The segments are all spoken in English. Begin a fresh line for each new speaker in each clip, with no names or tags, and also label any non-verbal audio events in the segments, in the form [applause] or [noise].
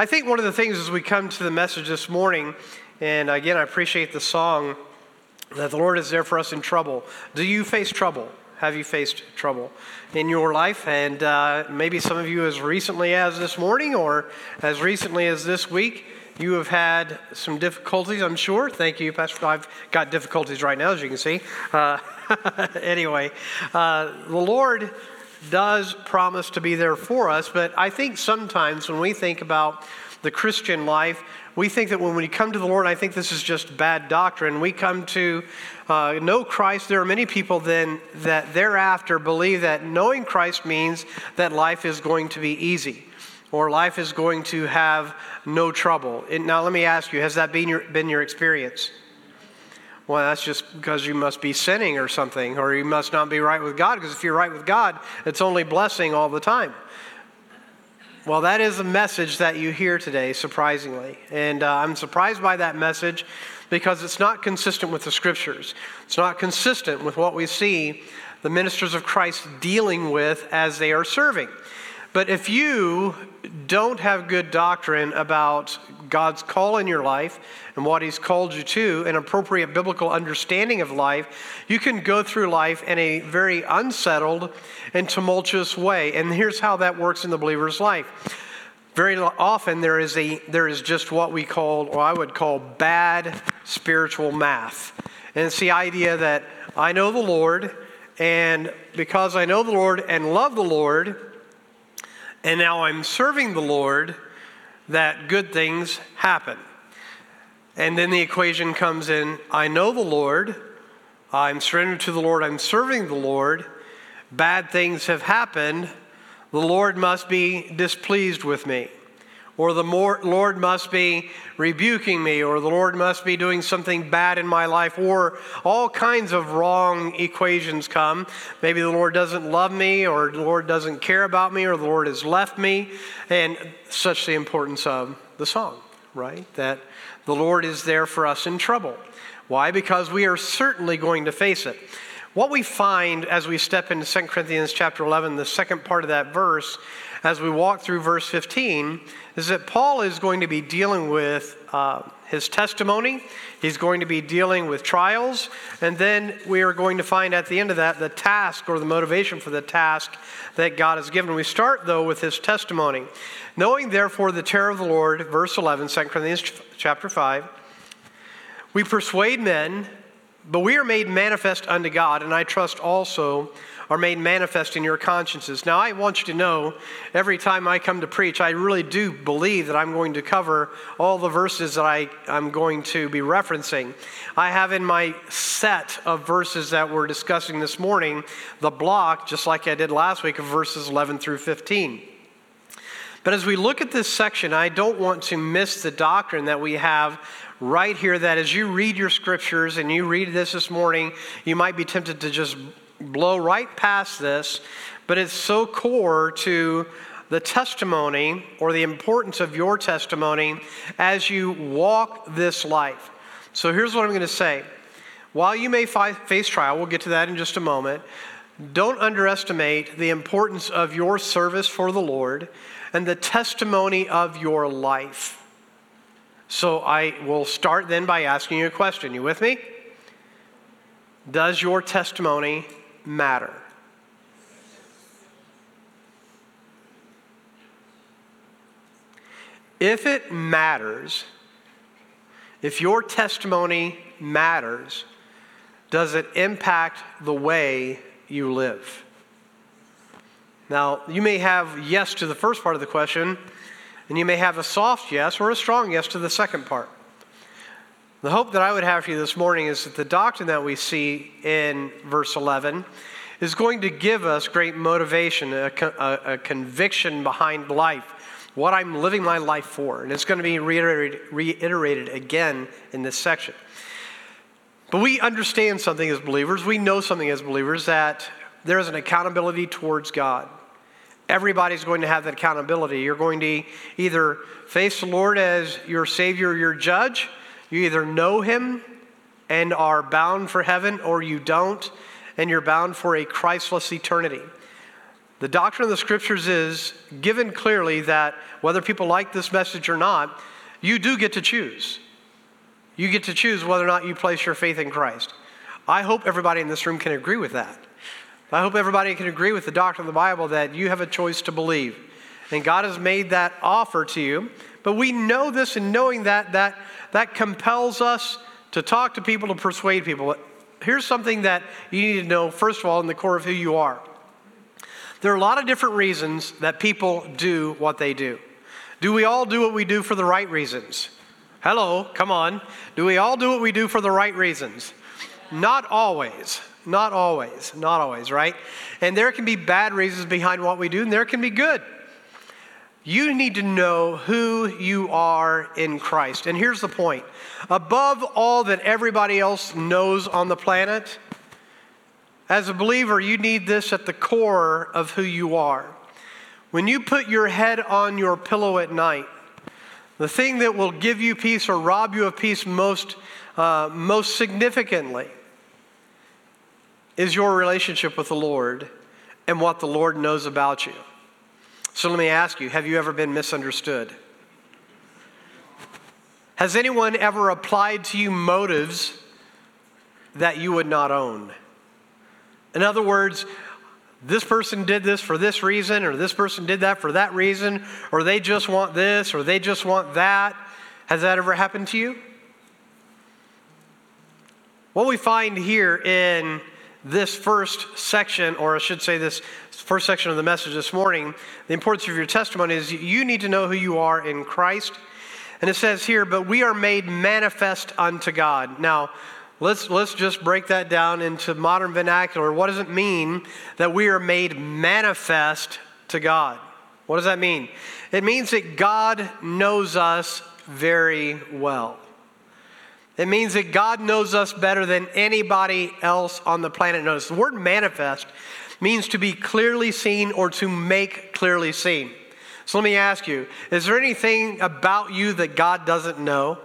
I think one of the things as we come to the message this morning, and again, I appreciate the song that the Lord is there for us in trouble. Do you face trouble? Have you faced trouble in your life? And uh, maybe some of you, as recently as this morning or as recently as this week, you have had some difficulties, I'm sure. Thank you, Pastor. I've got difficulties right now, as you can see. Uh, [laughs] anyway, uh, the Lord does promise to be there for us, but I think sometimes when we think about the Christian life, we think that when we come to the Lord, I think this is just bad doctrine. We come to uh, know Christ. There are many people then that thereafter believe that knowing Christ means that life is going to be easy or life is going to have no trouble. now, let me ask you has that been your, been your experience? Well, that's just because you must be sinning or something, or you must not be right with God, because if you're right with God, it's only blessing all the time. Well, that is a message that you hear today, surprisingly. And uh, I'm surprised by that message because it's not consistent with the scriptures. It's not consistent with what we see the ministers of Christ dealing with as they are serving. But if you don't have good doctrine about God's call in your life and what He's called you to, an appropriate biblical understanding of life, you can go through life in a very unsettled and tumultuous way. And here's how that works in the believer's life. Very often there is a there is just what we call, or I would call, bad spiritual math. And it's the idea that I know the Lord, and because I know the Lord and love the Lord, and now I'm serving the Lord, that good things happen. And then the equation comes in I know the Lord, I'm surrendered to the Lord, I'm serving the Lord, bad things have happened, the Lord must be displeased with me or the Lord must be rebuking me, or the Lord must be doing something bad in my life, or all kinds of wrong equations come. Maybe the Lord doesn't love me, or the Lord doesn't care about me, or the Lord has left me, and such the importance of the song, right? That the Lord is there for us in trouble. Why? Because we are certainly going to face it. What we find as we step into 2 Corinthians chapter 11, the second part of that verse, as we walk through verse 15, is that Paul is going to be dealing with uh, his testimony. He's going to be dealing with trials. And then we are going to find at the end of that the task or the motivation for the task that God has given. We start, though, with his testimony. Knowing, therefore, the terror of the Lord, verse 11, 2 Corinthians chapter 5, we persuade men, but we are made manifest unto God, and I trust also are made manifest in your consciences. Now, I want you to know every time I come to preach, I really do believe that I'm going to cover all the verses that I, I'm going to be referencing. I have in my set of verses that we're discussing this morning the block, just like I did last week, of verses 11 through 15. But as we look at this section, I don't want to miss the doctrine that we have right here that as you read your scriptures and you read this this morning, you might be tempted to just blow right past this, but it's so core to the testimony or the importance of your testimony as you walk this life. So here's what I'm going to say. While you may face trial, we'll get to that in just a moment, don't underestimate the importance of your service for the Lord and the testimony of your life. So I will start then by asking you a question. You with me? Does your testimony matter? If it matters, if your testimony matters, does it impact the way you live? Now, you may have yes to the first part of the question, and you may have a soft yes or a strong yes to the second part. The hope that I would have for you this morning is that the doctrine that we see in verse 11 is going to give us great motivation, a, a, a conviction behind life, what I'm living my life for. And it's going to be reiterated, reiterated again in this section. But we understand something as believers, we know something as believers that there is an accountability towards God. Everybody's going to have that accountability. You're going to either face the Lord as your Savior, your judge, you either know him and are bound for heaven, or you don't, and you're bound for a Christless eternity. The doctrine of the scriptures is given clearly that whether people like this message or not, you do get to choose. You get to choose whether or not you place your faith in Christ. I hope everybody in this room can agree with that. I hope everybody can agree with the doctrine of the Bible that you have a choice to believe. And God has made that offer to you. But we know this, and knowing that, that, that compels us to talk to people, to persuade people. Here's something that you need to know, first of all, in the core of who you are. There are a lot of different reasons that people do what they do. Do we all do what we do for the right reasons? Hello, come on. Do we all do what we do for the right reasons? Not always. Not always. Not always, right? And there can be bad reasons behind what we do, and there can be good. You need to know who you are in Christ. And here's the point above all that everybody else knows on the planet, as a believer, you need this at the core of who you are. When you put your head on your pillow at night, the thing that will give you peace or rob you of peace most, uh, most significantly is your relationship with the Lord and what the Lord knows about you. So let me ask you have you ever been misunderstood? Has anyone ever applied to you motives that you would not own? In other words, this person did this for this reason, or this person did that for that reason, or they just want this, or they just want that. Has that ever happened to you? What we find here in this first section, or I should say, this first section of the message this morning, the importance of your testimony is you need to know who you are in Christ. And it says here, but we are made manifest unto God. Now, Let's, let's just break that down into modern vernacular. What does it mean that we are made manifest to God? What does that mean? It means that God knows us very well. It means that God knows us better than anybody else on the planet knows. The word manifest means to be clearly seen or to make clearly seen. So let me ask you is there anything about you that God doesn't know?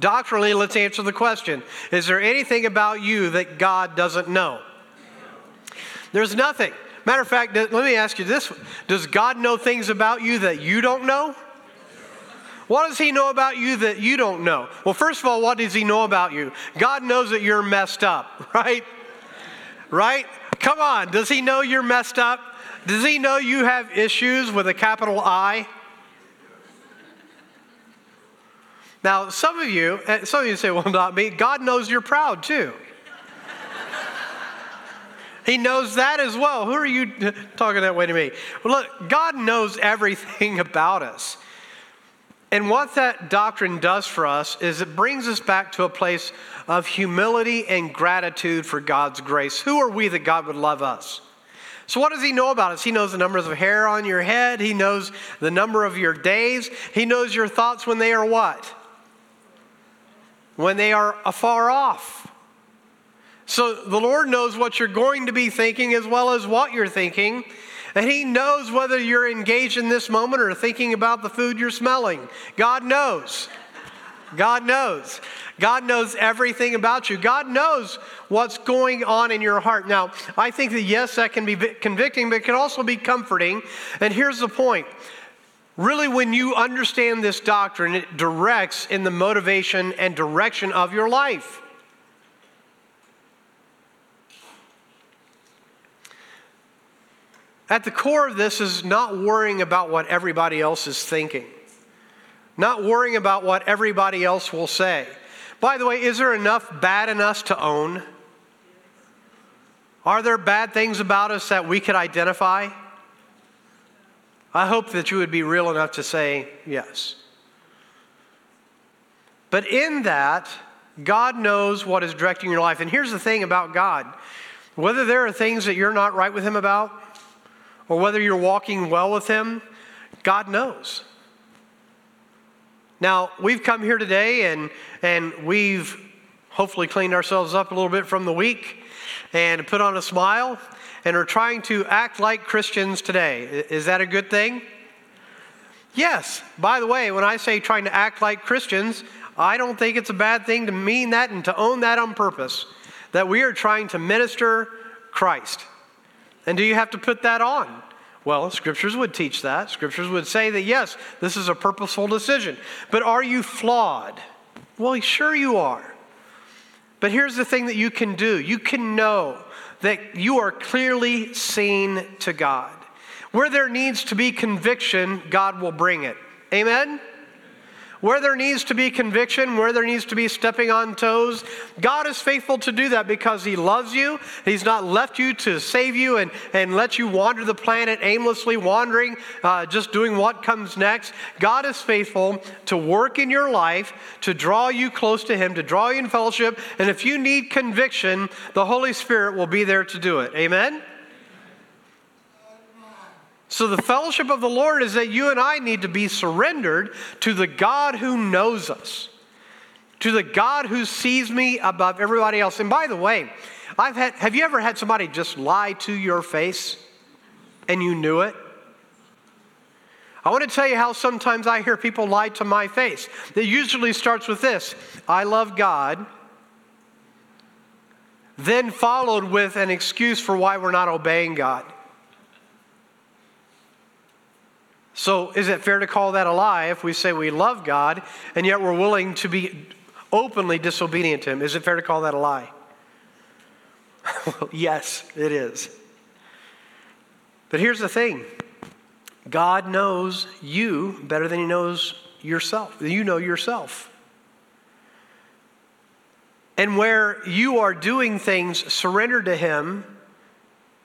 Doctrinally, let's answer the question Is there anything about you that God doesn't know? There's nothing. Matter of fact, let me ask you this Does God know things about you that you don't know? What does He know about you that you don't know? Well, first of all, what does He know about you? God knows that you're messed up, [laughs] right? Right? Come on. Does He know you're messed up? Does He know you have issues with a capital I? Now, some of you, eh, some of you say, well, not me. God knows you're proud too. he knows that as well. Who are you talking that way to me? Well, look, God knows everything [laughs] about us. And what that doctrine does for us is it brings us back to a place of humility and gratitude for God's grace. Who are we that God would love us? So, what does he know about us? He knows the numbers of hair on your head. He knows the number of your days. He knows your thoughts when they are what? when they are afar off. So the Lord knows what you're going to be thinking as well as what you're thinking. And He knows whether you're engaged in this moment or thinking about the food you're smelling. God knows. God knows. God knows everything about you. God knows what's going on in your heart. Now, I think that yes, that can be convicting, but it can also be comforting. And here's the point Really, when you understand this doctrine, it directs in the motivation and direction of your life. At the core of this is not worrying about what everybody else is thinking, not worrying about what everybody else will say. By the way, is there enough bad in us to own? Are there bad things about us that we could identify? I hope that you would be real enough to say yes. But in that, God knows what is directing your life. And here's the thing about God whether there are things that you're not right with Him about, or whether you're walking well with Him, God knows. Now, we've come here today and, and we've hopefully cleaned ourselves up a little bit from the week and put on a smile and are trying to act like Christians today. Is that a good thing? Yes. By the way, when I say trying to act like Christians, I don't think it's a bad thing to mean that and to own that on purpose. That we are trying to minister Christ. And do you have to put that on? Well, scriptures would teach that. Scriptures would say that yes, this is a purposeful decision. But are you flawed? Well, sure you are. But here's the thing that you can do you can know that you are clearly seen to God. Where there needs to be conviction, God will bring it. Amen? Where there needs to be conviction, where there needs to be stepping on toes, God is faithful to do that because He loves you. He's not left you to save you and, and let you wander the planet aimlessly, wandering, uh, just doing what comes next. God is faithful to work in your life, to draw you close to Him, to draw you in fellowship. And if you need conviction, the Holy Spirit will be there to do it. Amen? So, the fellowship of the Lord is that you and I need to be surrendered to the God who knows us, to the God who sees me above everybody else. And by the way, I've had, have you ever had somebody just lie to your face and you knew it? I want to tell you how sometimes I hear people lie to my face. It usually starts with this I love God, then followed with an excuse for why we're not obeying God. So, is it fair to call that a lie if we say we love God and yet we're willing to be openly disobedient to Him? Is it fair to call that a lie? [laughs] well, yes, it is. But here's the thing God knows you better than He knows yourself. You know yourself. And where you are doing things surrendered to Him,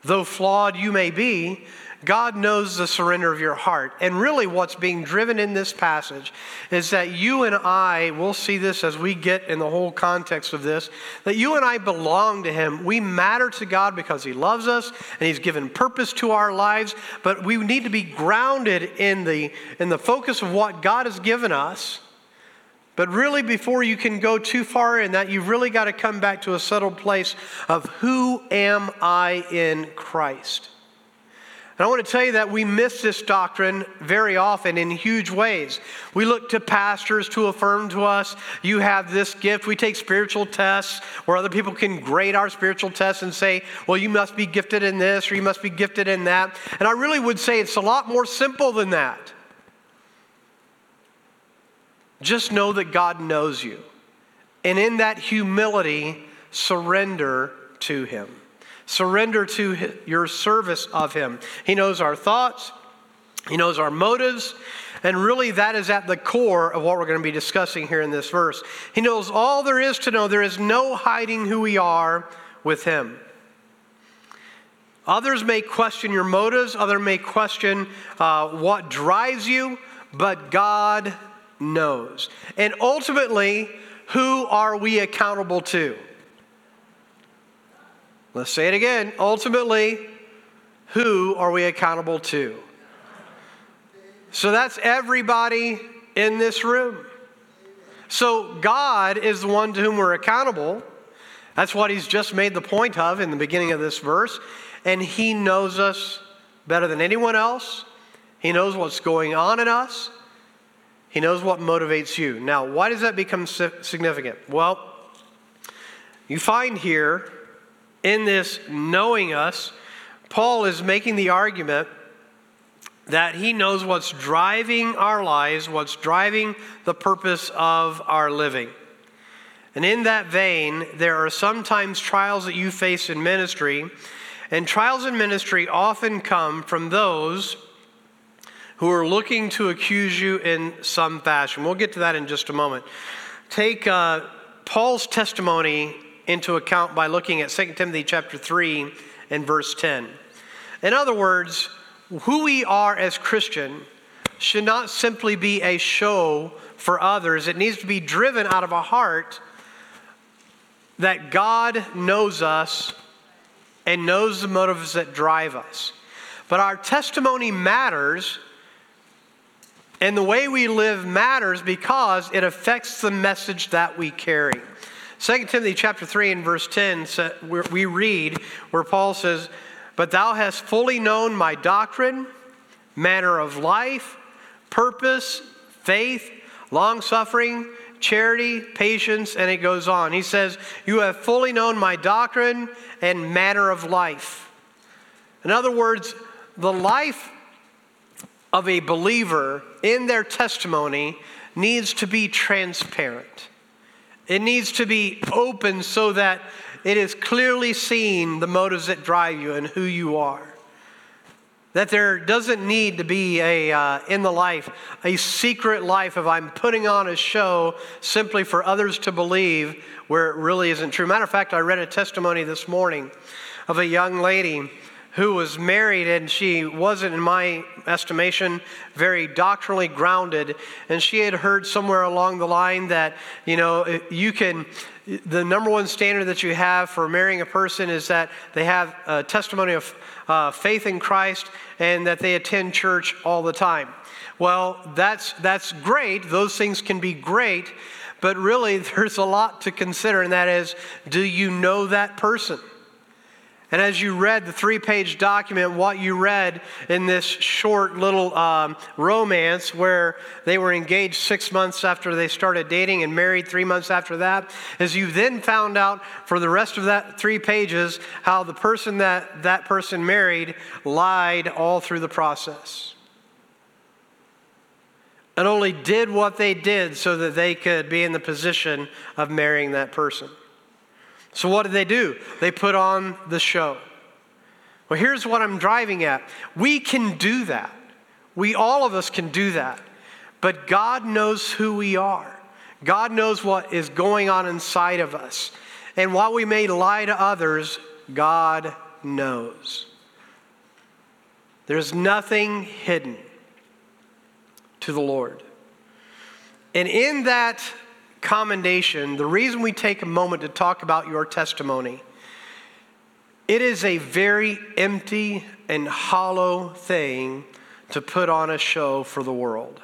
though flawed you may be, God knows the surrender of your heart. And really, what's being driven in this passage is that you and I, we'll see this as we get in the whole context of this, that you and I belong to Him. We matter to God because He loves us and He's given purpose to our lives, but we need to be grounded in the, in the focus of what God has given us. But really, before you can go too far in that, you've really got to come back to a settled place of who am I in Christ? I want to tell you that we miss this doctrine very often in huge ways. We look to pastors to affirm to us, you have this gift. We take spiritual tests where other people can grade our spiritual tests and say, well, you must be gifted in this or you must be gifted in that. And I really would say it's a lot more simple than that. Just know that God knows you. And in that humility, surrender to Him. Surrender to your service of Him. He knows our thoughts, He knows our motives, and really that is at the core of what we're going to be discussing here in this verse. He knows all there is to know. There is no hiding who we are with Him. Others may question your motives, others may question uh, what drives you, but God knows. And ultimately, who are we accountable to? Let's say it again. Ultimately, who are we accountable to? So that's everybody in this room. So God is the one to whom we're accountable. That's what he's just made the point of in the beginning of this verse. And he knows us better than anyone else. He knows what's going on in us. He knows what motivates you. Now, why does that become significant? Well, you find here in this knowing us, Paul is making the argument that he knows what's driving our lives, what's driving the purpose of our living. And in that vein, there are sometimes trials that you face in ministry, and trials in ministry often come from those who are looking to accuse you in some fashion. We'll get to that in just a moment. Take uh, Paul's testimony into account by looking at 2 Timothy chapter 3 and verse 10. In other words, who we are as Christian should not simply be a show for others. It needs to be driven out of a heart that God knows us and knows the motives that drive us. But our testimony matters and the way we live matters because it affects the message that we carry. 2 Timothy chapter 3 and verse 10, we read where Paul says, But thou hast fully known my doctrine, manner of life, purpose, faith, long suffering, charity, patience, and it goes on. He says, You have fully known my doctrine and manner of life. In other words, the life of a believer in their testimony needs to be transparent. It needs to be open so that it is clearly seen the motives that drive you and who you are. That there doesn't need to be a, uh, in the life, a secret life of I'm putting on a show simply for others to believe where it really isn't true. Matter of fact, I read a testimony this morning of a young lady who was married and she wasn't, in my estimation, very doctrinally grounded. And she had heard somewhere along the line that, you know, you can, the number one standard that you have for marrying a person is that they have a testimony of uh, faith in Christ and that they attend church all the time. Well, that's, that's great. Those things can be great. But really, [laughs] there's a lot to consider, and that is do you know that person? And as you read the three page document, what you read in this short little um, romance where they were engaged six months after they started dating and married three months after that, is you then found out for the rest of that three pages how the person that that person married lied all through the process. And only did what they did so that they could be in the position of marrying that person. So, what did they do? They put on the show. Well, here's what I'm driving at we can do that. We, all of us, can do that. But God knows who we are, God knows what is going on inside of us. And while we may lie to others, God knows. There's nothing hidden to the Lord. And in that commendation, the reason we take a moment to talk about your testimony, it is a very empty and hollow thing to put on a show for the world.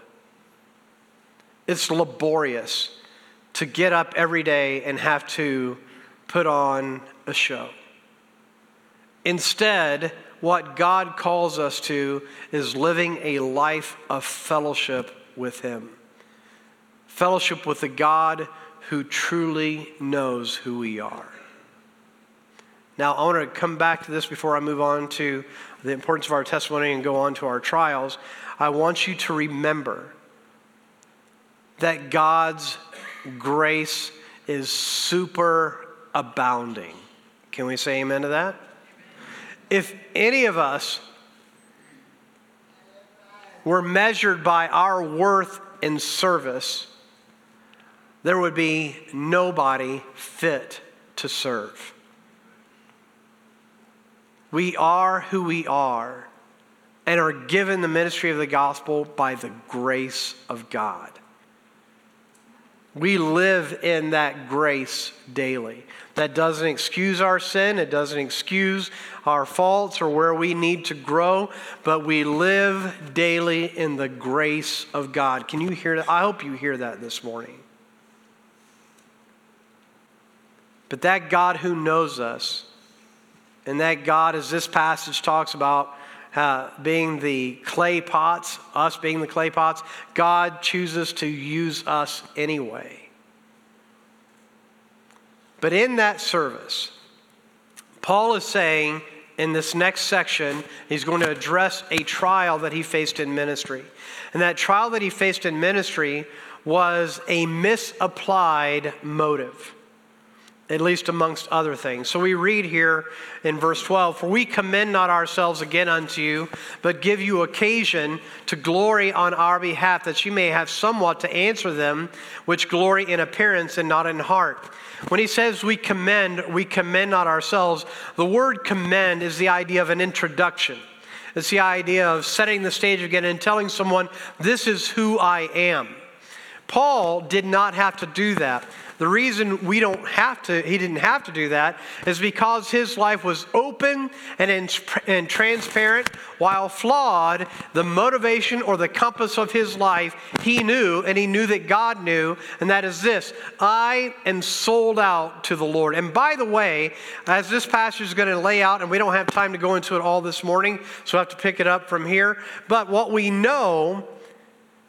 It's laborious to get up every day and have to put on a show. Instead, what God calls us to is living a life of fellowship with Him fellowship with the God who truly knows who we are. Now, I want to come back to this before I move on to the importance of our testimony and go on to our trials. I want you to remember that God's grace is super abounding. Can we say amen to that? If any of us were measured by our worth in service, there would be nobody fit to serve. We are who we are and are given the ministry of the gospel by the grace of God. We live in that grace daily. That doesn't excuse our sin, it doesn't excuse our faults or where we need to grow, but we live daily in the grace of God. Can you hear that? I hope you hear that this morning. But that God who knows us, and that God, as this passage talks about, uh, being the clay pots, us being the clay pots, God chooses to use us anyway. But in that service, Paul is saying in this next section, he's going to address a trial that he faced in ministry. And that trial that he faced in ministry was a misapplied motive at least amongst other things. So we read here in verse 12 For we commend not ourselves again unto you, but give you occasion to glory on our behalf, that you may have somewhat to answer them which glory in appearance and not in heart. When he says we commend, we commend not ourselves, the word commend is the idea of an introduction. It's the idea of setting the stage again and telling someone, This is who I am. Paul did not have to do that. The reason we don't have to, he didn't have to do that, is because his life was open and, and transparent. While flawed, the motivation or the compass of his life, he knew, and he knew that God knew, and that is this I am sold out to the Lord. And by the way, as this passage is going to lay out, and we don't have time to go into it all this morning, so I have to pick it up from here, but what we know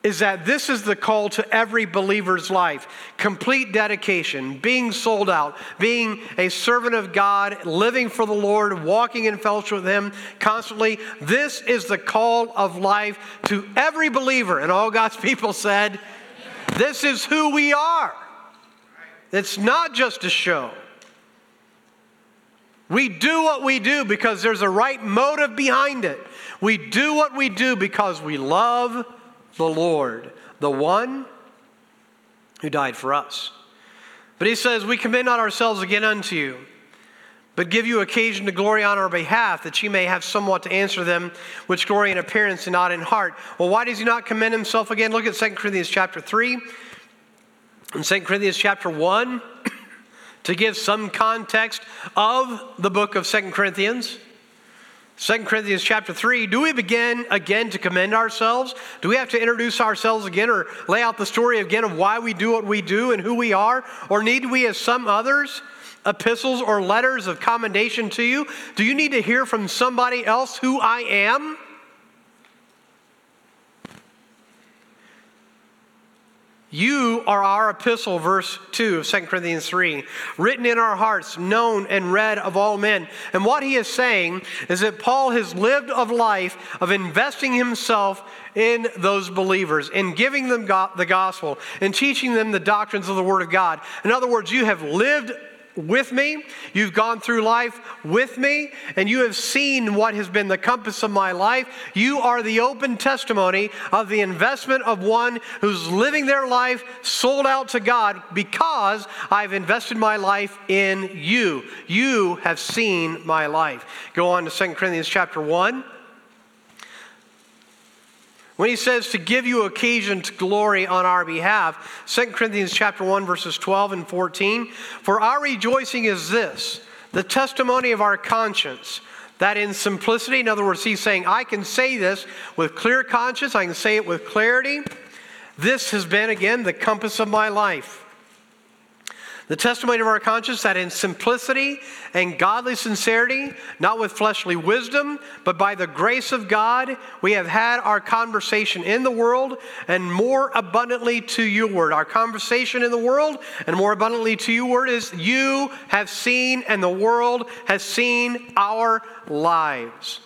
is that this is the call to every believer's life complete dedication, being sold out, being a servant of God, living for the Lord, walking in fellowship with Him constantly. This is the call of life to every believer. And all God's [laughs] people said, This is who we are. It's not just a show. We do what we do because there's a right motive behind it. We do what we do because we love the Lord, the one who died for us. But he says, We commend not ourselves again unto you, but give you occasion to glory on our behalf, that ye may have somewhat to answer them which glory in appearance and not in heart. Well, why does he not commend himself again? Look at 2 Corinthians chapter 3 and 2 Corinthians chapter 1 [clears throat] to give some context of the book of 2 Corinthians. 2 Corinthians chapter 3, do we begin again to commend ourselves? Do we have to introduce ourselves again or lay out the story again of why we do what we do and who we are? Or need we, as some others, epistles or letters of commendation to you? Do you need to hear from somebody else who I am? You are our epistle, verse 2 of 2 Corinthians 3, written in our hearts, known and read of all men. And what he is saying is that Paul has lived a life of investing himself in those believers, in giving them the gospel, in teaching them the doctrines of the Word of God. In other words, you have lived with me. You've gone through life with me, and you have seen what has been the compass of my life. You are the open testimony of the investment of one who's living their life sold out to God because I've invested my life in you. You have seen my life. Go on to 2 Corinthians chapter 1 when he says to give you occasion to glory on our behalf 2 corinthians chapter 1 verses 12 and 14 for our rejoicing is this the testimony of our conscience that in simplicity in other words he's saying i can say this with clear conscience i can say it with clarity this has been again the compass of my life the testimony of our conscience that in simplicity and godly sincerity, not with fleshly wisdom, but by the grace of God, we have had our conversation in the world and more abundantly to your word. Our conversation in the world and more abundantly to your word is you have seen and the world has seen our lives.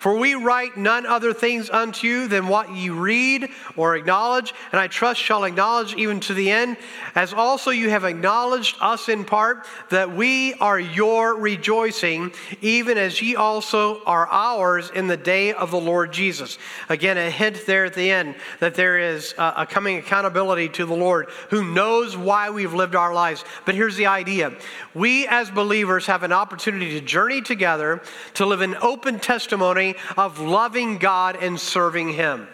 For we write none other things unto you than what ye read or acknowledge, and I trust shall acknowledge even to the end, as also you have acknowledged us in part, that we are your rejoicing, even as ye also are ours in the day of the Lord Jesus. Again, a hint there at the end that there is a coming accountability to the Lord who knows why we've lived our lives. But here's the idea we as believers have an opportunity to journey together, to live an open testimony of loving God and serving Him.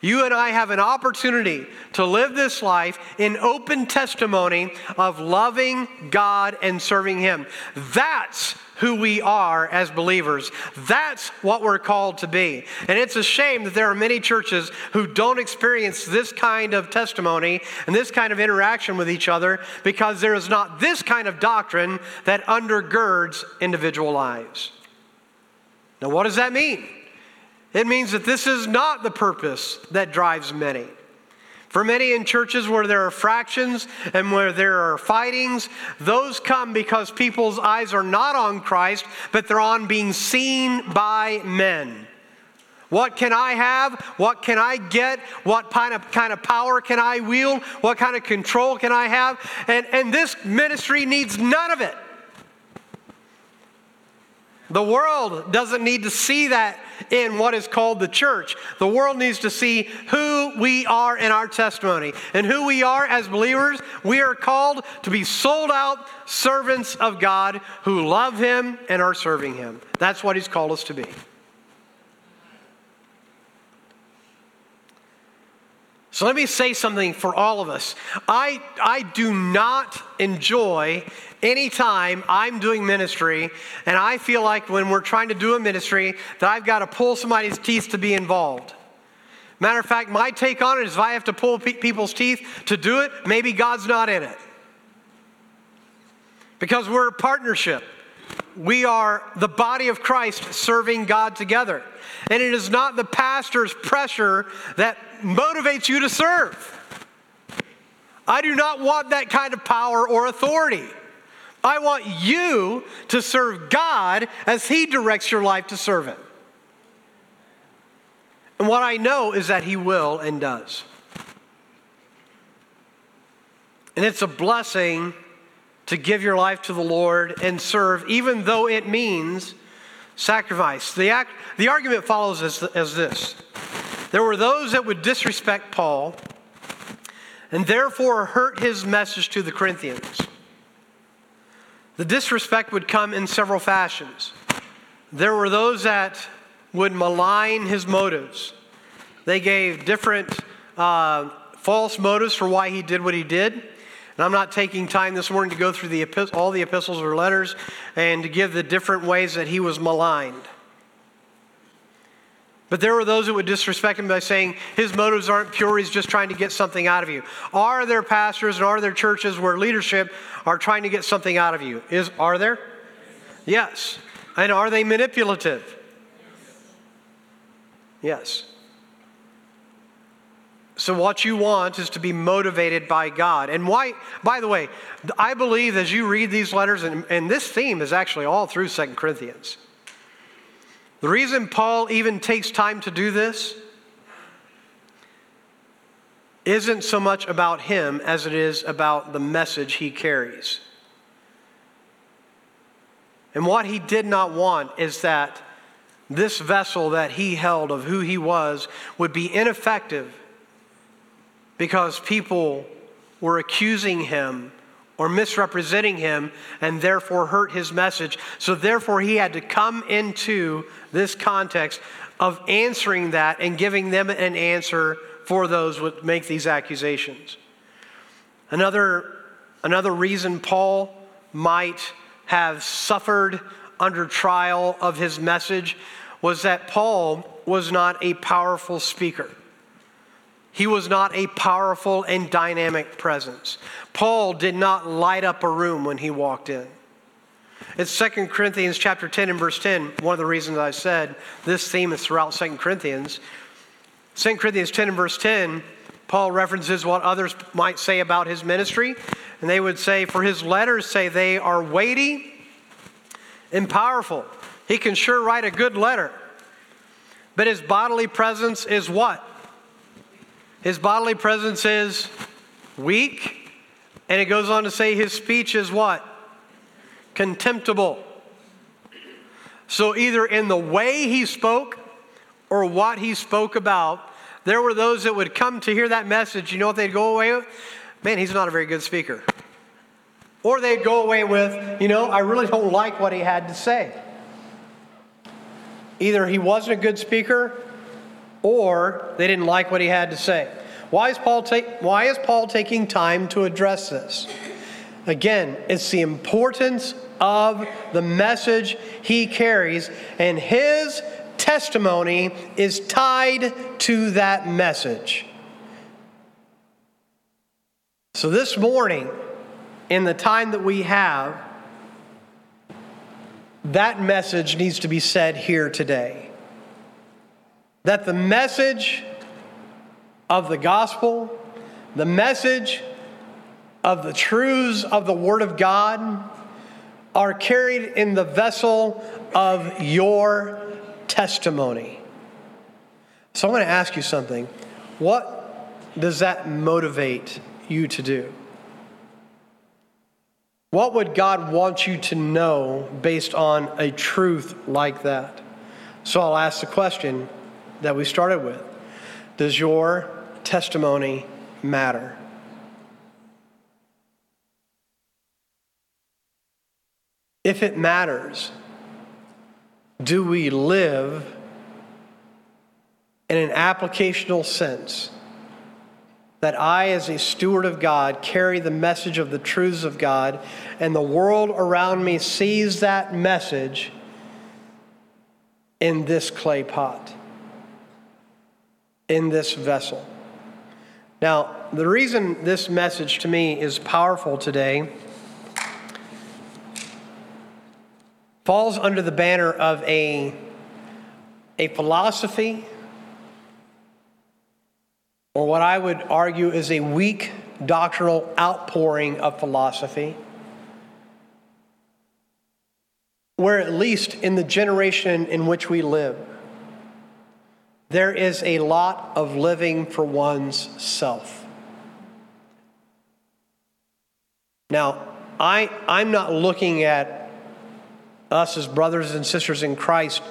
You and I have an opportunity to live this life in open testimony of loving God and serving Him. That's who we are as believers. That's what we're called to be. And it's a shame that there are many churches who don't experience this kind of testimony and this kind of interaction with each other because there is not this kind of doctrine that undergirds individual lives. Now, what does that mean? It means that this is not the purpose that drives many. For many in churches where there are fractions and where there are fightings, those come because people's eyes are not on Christ, but they're on being seen by men. What can I have? What can I get? What kind of, kind of power can I wield? What kind of control can I have? And, and this ministry needs none of it. The world doesn't need to see that in what is called the church. The world needs to see who we are in our testimony. And who we are as believers, we are called to be sold out servants of God who love Him and are serving Him. That's what He's called us to be. So let me say something for all of us. I, I do not enjoy anytime I'm doing ministry and I feel like when we're trying to do a ministry that I've got to pull somebody's teeth to be involved. Matter of fact, my take on it is if I have to pull pe- people's teeth to do it, maybe God's not in it. Because we're a partnership. We are the body of Christ serving God together. And it is not the pastor's pressure that motivates you to serve. I do not want that kind of power or authority. I want you to serve God as He directs your life to serve Him. And what I know is that He will and does. And it's a blessing to give your life to the Lord and serve, even though it means sacrifice. The, act, the argument follows as, as this there were those that would disrespect Paul and therefore hurt his message to the Corinthians. The disrespect would come in several fashions. There were those that would malign his motives. They gave different uh, false motives for why he did what he did. And I'm not taking time this morning to go through the, all the epistles or letters and to give the different ways that he was maligned. But there were those that would disrespect him by saying his motives aren't pure, he's just trying to get something out of you. Are there pastors and are there churches where leadership are trying to get something out of you? Is are there? Yes. And are they manipulative? Yes. So what you want is to be motivated by God. And why by the way, I believe as you read these letters and, and this theme is actually all through Second Corinthians. The reason Paul even takes time to do this isn't so much about him as it is about the message he carries. And what he did not want is that this vessel that he held of who he was would be ineffective because people were accusing him or misrepresenting him and therefore hurt his message. So, therefore, he had to come into this context of answering that and giving them an answer for those who make these accusations. Another, another reason Paul might have suffered under trial of his message was that Paul was not a powerful speaker. He was not a powerful and dynamic presence. Paul did not light up a room when he walked in. It's 2 Corinthians chapter 10 and verse 10. One of the reasons I said this theme is throughout 2 Corinthians. 2 Corinthians 10 and verse 10, Paul references what others might say about his ministry. And they would say, for his letters say they are weighty and powerful. He can sure write a good letter. But his bodily presence is what? His bodily presence is weak. And it goes on to say his speech is what? Contemptible. So, either in the way he spoke or what he spoke about, there were those that would come to hear that message. You know what they'd go away with? Man, he's not a very good speaker. Or they'd go away with, you know, I really don't like what he had to say. Either he wasn't a good speaker or they didn't like what he had to say. Why is Paul, take, why is Paul taking time to address this? Again, it's the importance of the message he carries, and his testimony is tied to that message. So, this morning, in the time that we have, that message needs to be said here today that the message of the gospel, the message of the truths of the Word of God, are carried in the vessel of your testimony. So I'm going to ask you something. What does that motivate you to do? What would God want you to know based on a truth like that? So I'll ask the question that we started with Does your testimony matter? If it matters, do we live in an applicational sense that I, as a steward of God, carry the message of the truths of God, and the world around me sees that message in this clay pot? In this vessel. Now, the reason this message to me is powerful today falls under the banner of a, a philosophy, or what I would argue is a weak doctrinal outpouring of philosophy, where at least in the generation in which we live, there is a lot of living for one's self. Now, I, I'm not looking at us as brothers and sisters in Christ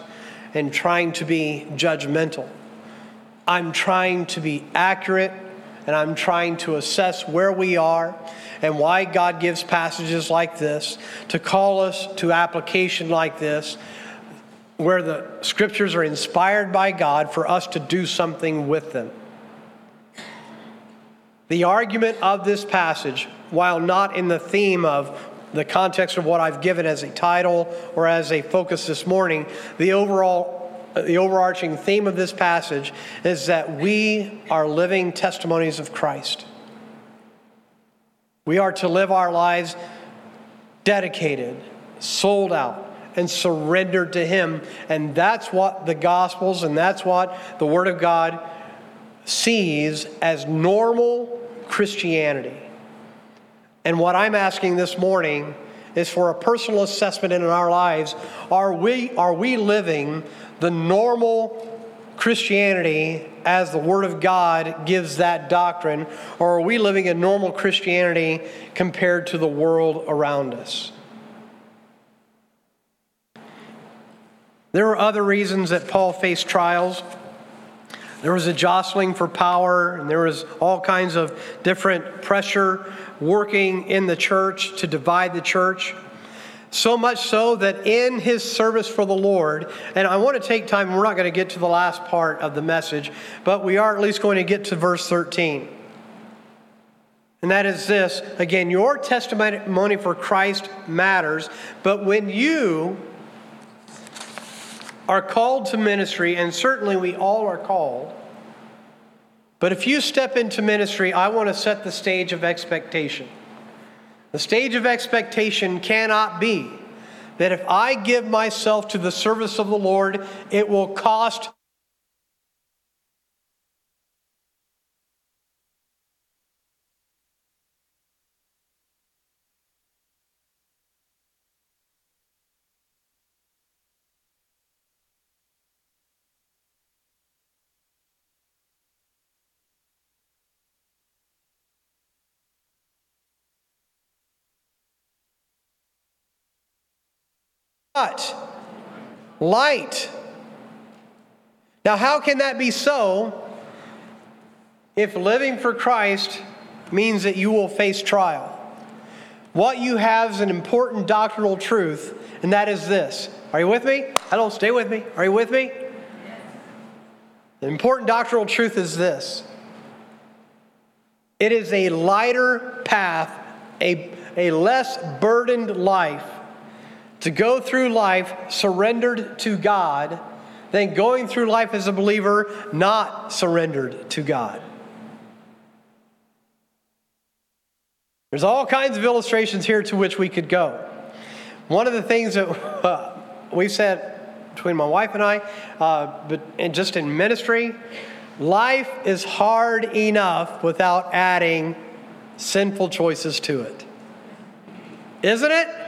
and trying to be judgmental. I'm trying to be accurate and I'm trying to assess where we are and why God gives passages like this to call us to application like this, where the scriptures are inspired by God for us to do something with them. The argument of this passage, while not in the theme of the context of what I've given as a title or as a focus this morning, the overall the overarching theme of this passage is that we are living testimonies of Christ. We are to live our lives dedicated, sold out, and surrendered to Him. And that's what the Gospels and that's what the Word of God sees as normal Christianity. And what I'm asking this morning is for a personal assessment in our lives. Are we, are we living the normal Christianity as the Word of God gives that doctrine, or are we living a normal Christianity compared to the world around us? There were other reasons that Paul faced trials. There was a jostling for power, and there was all kinds of different pressure working in the church to divide the church. So much so that in his service for the Lord, and I want to take time, we're not going to get to the last part of the message, but we are at least going to get to verse 13. And that is this again, your testimony for Christ matters, but when you are called to ministry, and certainly we all are called, but if you step into ministry, I want to set the stage of expectation. The stage of expectation cannot be that if I give myself to the service of the Lord, it will cost what? Light. Now, how can that be so if living for Christ means that you will face trial? What you have is an important doctrinal truth, and that is this. Are you with me? Hello, stay with me. Are you with me? The important doctrinal truth is this it is a lighter path, a, a less burdened life to go through life surrendered to God than going through life as a believer not surrendered to God. There's all kinds of illustrations here to which we could go. One of the things that [laughs] uh, we've said between my wife and I, uh, but and just in ministry, life is hard enough without adding sinful choices to it. Isn't it?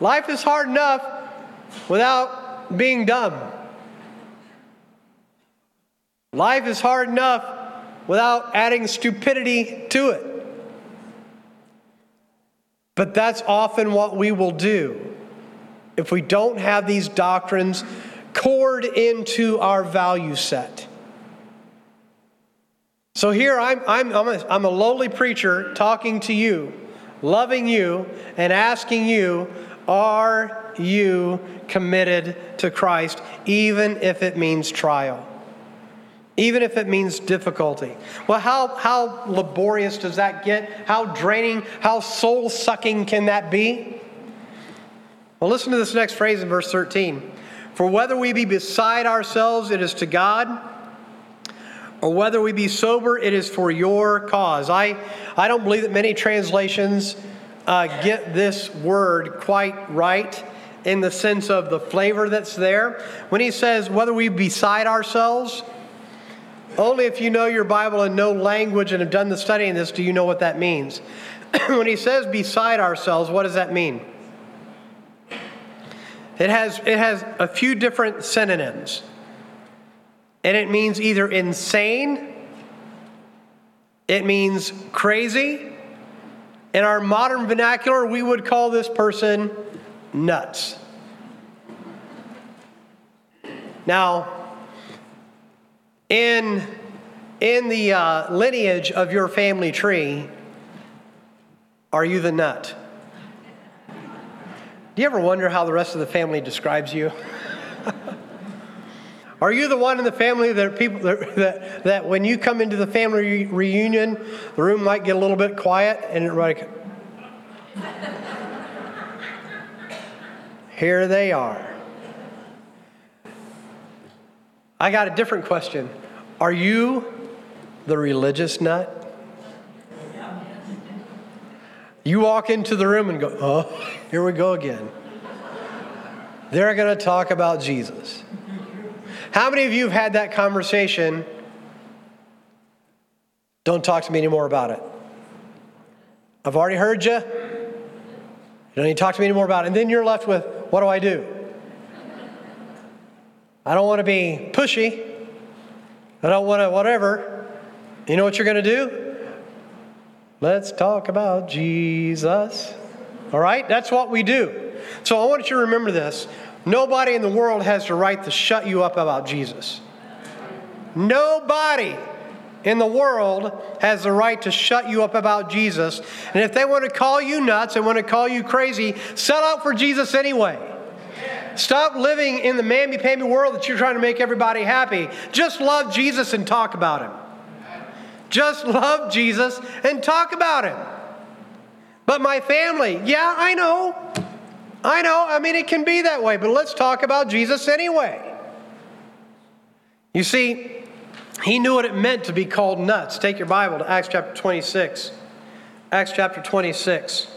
Life is hard enough without being dumb. Life is hard enough without adding stupidity to it. But that's often what we will do if we don't have these doctrines cored into our value set. So here I'm, I'm, I'm, a, I'm a lowly preacher talking to you, loving you, and asking you are you committed to Christ, even if it means trial? Even if it means difficulty. Well, how, how laborious does that get? How draining, how soul sucking can that be? Well, listen to this next phrase in verse 13. For whether we be beside ourselves, it is to God, or whether we be sober, it is for your cause. I, I don't believe that many translations uh, get this word quite right. in the sense of the flavor that's there. When he says, whether we beside ourselves, only if you know your Bible and know language and have done the study in this do you know what that means. [clears throat] when he says beside ourselves, what does that mean? It has, it has a few different synonyms. And it means either insane, it means crazy. In our modern vernacular, we would call this person nuts. Now, in, in the uh, lineage of your family tree, are you the nut? Do you ever wonder how the rest of the family describes you? [laughs] Are you the one in the family that people that, that, that, when you come into the family reunion, the room might get a little bit quiet and it like [laughs] here they are. I got a different question. Are you the religious nut? You walk into the room and go, oh, [laughs] here we go again. They're going to talk about Jesus. How many of you have had that conversation? Don't talk to me anymore about it. I've already heard you. You don't need to talk to me anymore about it. And then you're left with, what do I do? I don't want to be pushy. I don't want to whatever. You know what you're going to do? Let's talk about Jesus. All right? That's what we do. So I want you to remember this. Nobody in the world has the right to shut you up about Jesus. Nobody in the world has the right to shut you up about Jesus. And if they want to call you nuts and want to call you crazy, sell out for Jesus anyway. Stop living in the mamby-pamby world that you're trying to make everybody happy. Just love Jesus and talk about him. Just love Jesus and talk about him. But my family, yeah, I know. I know. I mean, it can be that way, but let's talk about Jesus anyway. You see, he knew what it meant to be called nuts. Take your Bible to Acts chapter 26. Acts chapter 26.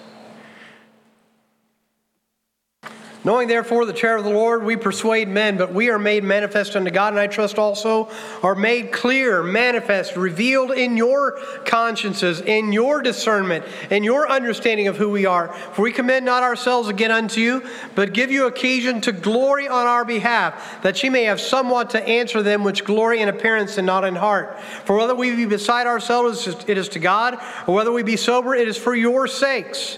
Knowing therefore the terror of the Lord, we persuade men, but we are made manifest unto God, and I trust also are made clear, manifest, revealed in your consciences, in your discernment, in your understanding of who we are. For we commend not ourselves again unto you, but give you occasion to glory on our behalf, that ye may have somewhat to answer them which glory in appearance and not in heart. For whether we be beside ourselves, it is to God, or whether we be sober, it is for your sakes.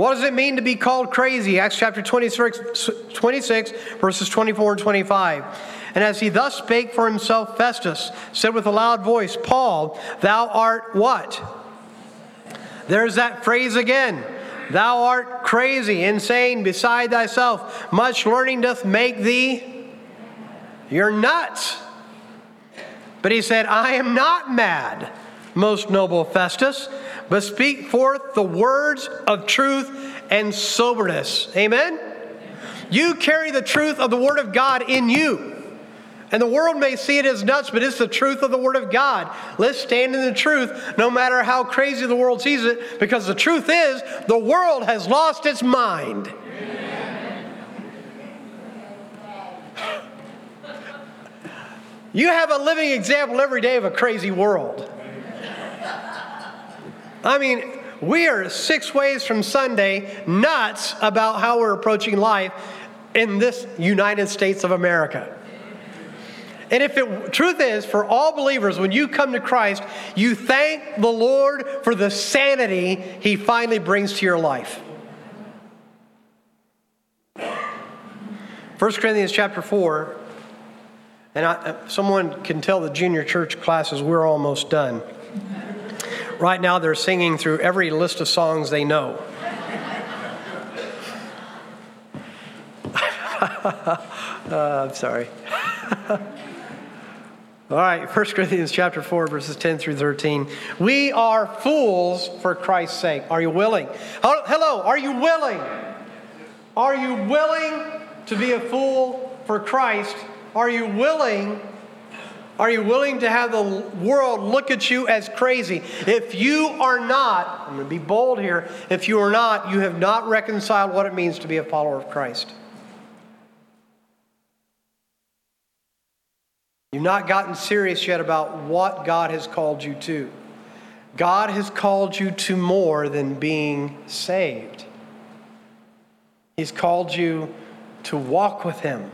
What does it mean to be called crazy? Acts chapter 26, 26, verses 24 and 25. And as he thus spake for himself, Festus said with a loud voice, Paul, thou art what? There's that phrase again. Thou art crazy, insane, beside thyself. Much learning doth make thee. You're nuts. But he said, I am not mad, most noble Festus but speak forth the words of truth and soberness. Amen? You carry the truth of the Word of God in you. And the world may see it as nuts, but it's the truth of the Word of God. Let's stand in the truth no matter how crazy the world sees it, because the truth is the world has lost its mind. You have a living example every day of a crazy world. I mean, we are six ways from Sunday nuts about how we're approaching life in this United States of America. And if it truth is for all believers when you come to Christ, you thank the Lord for the sanity he finally brings to your life. 1 Corinthians chapter 4 and I, someone can tell the junior church classes we're almost done. Right now, they're singing through every list of songs they know. [laughs] uh, I'm sorry. [laughs] All right, 1 Corinthians chapter 4, verses 10 through 13. We are fools for Christ's sake. Are you willing? Hello, are you willing? Are you willing to be a fool for Christ? Are you willing Are you willing to have the world look at you as crazy? If you are not, I'm going to be bold here, if you are not, you have not reconciled what it means to be a follower of Christ. You've not gotten serious yet about what God has called you to. God has called you to more than being saved. He's called you to walk with Him,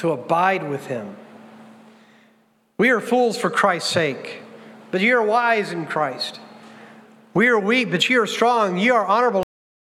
to abide with Him. We are fools for Christ's sake, but ye are wise in Christ. We are weak, but ye are strong. Ye are honorable.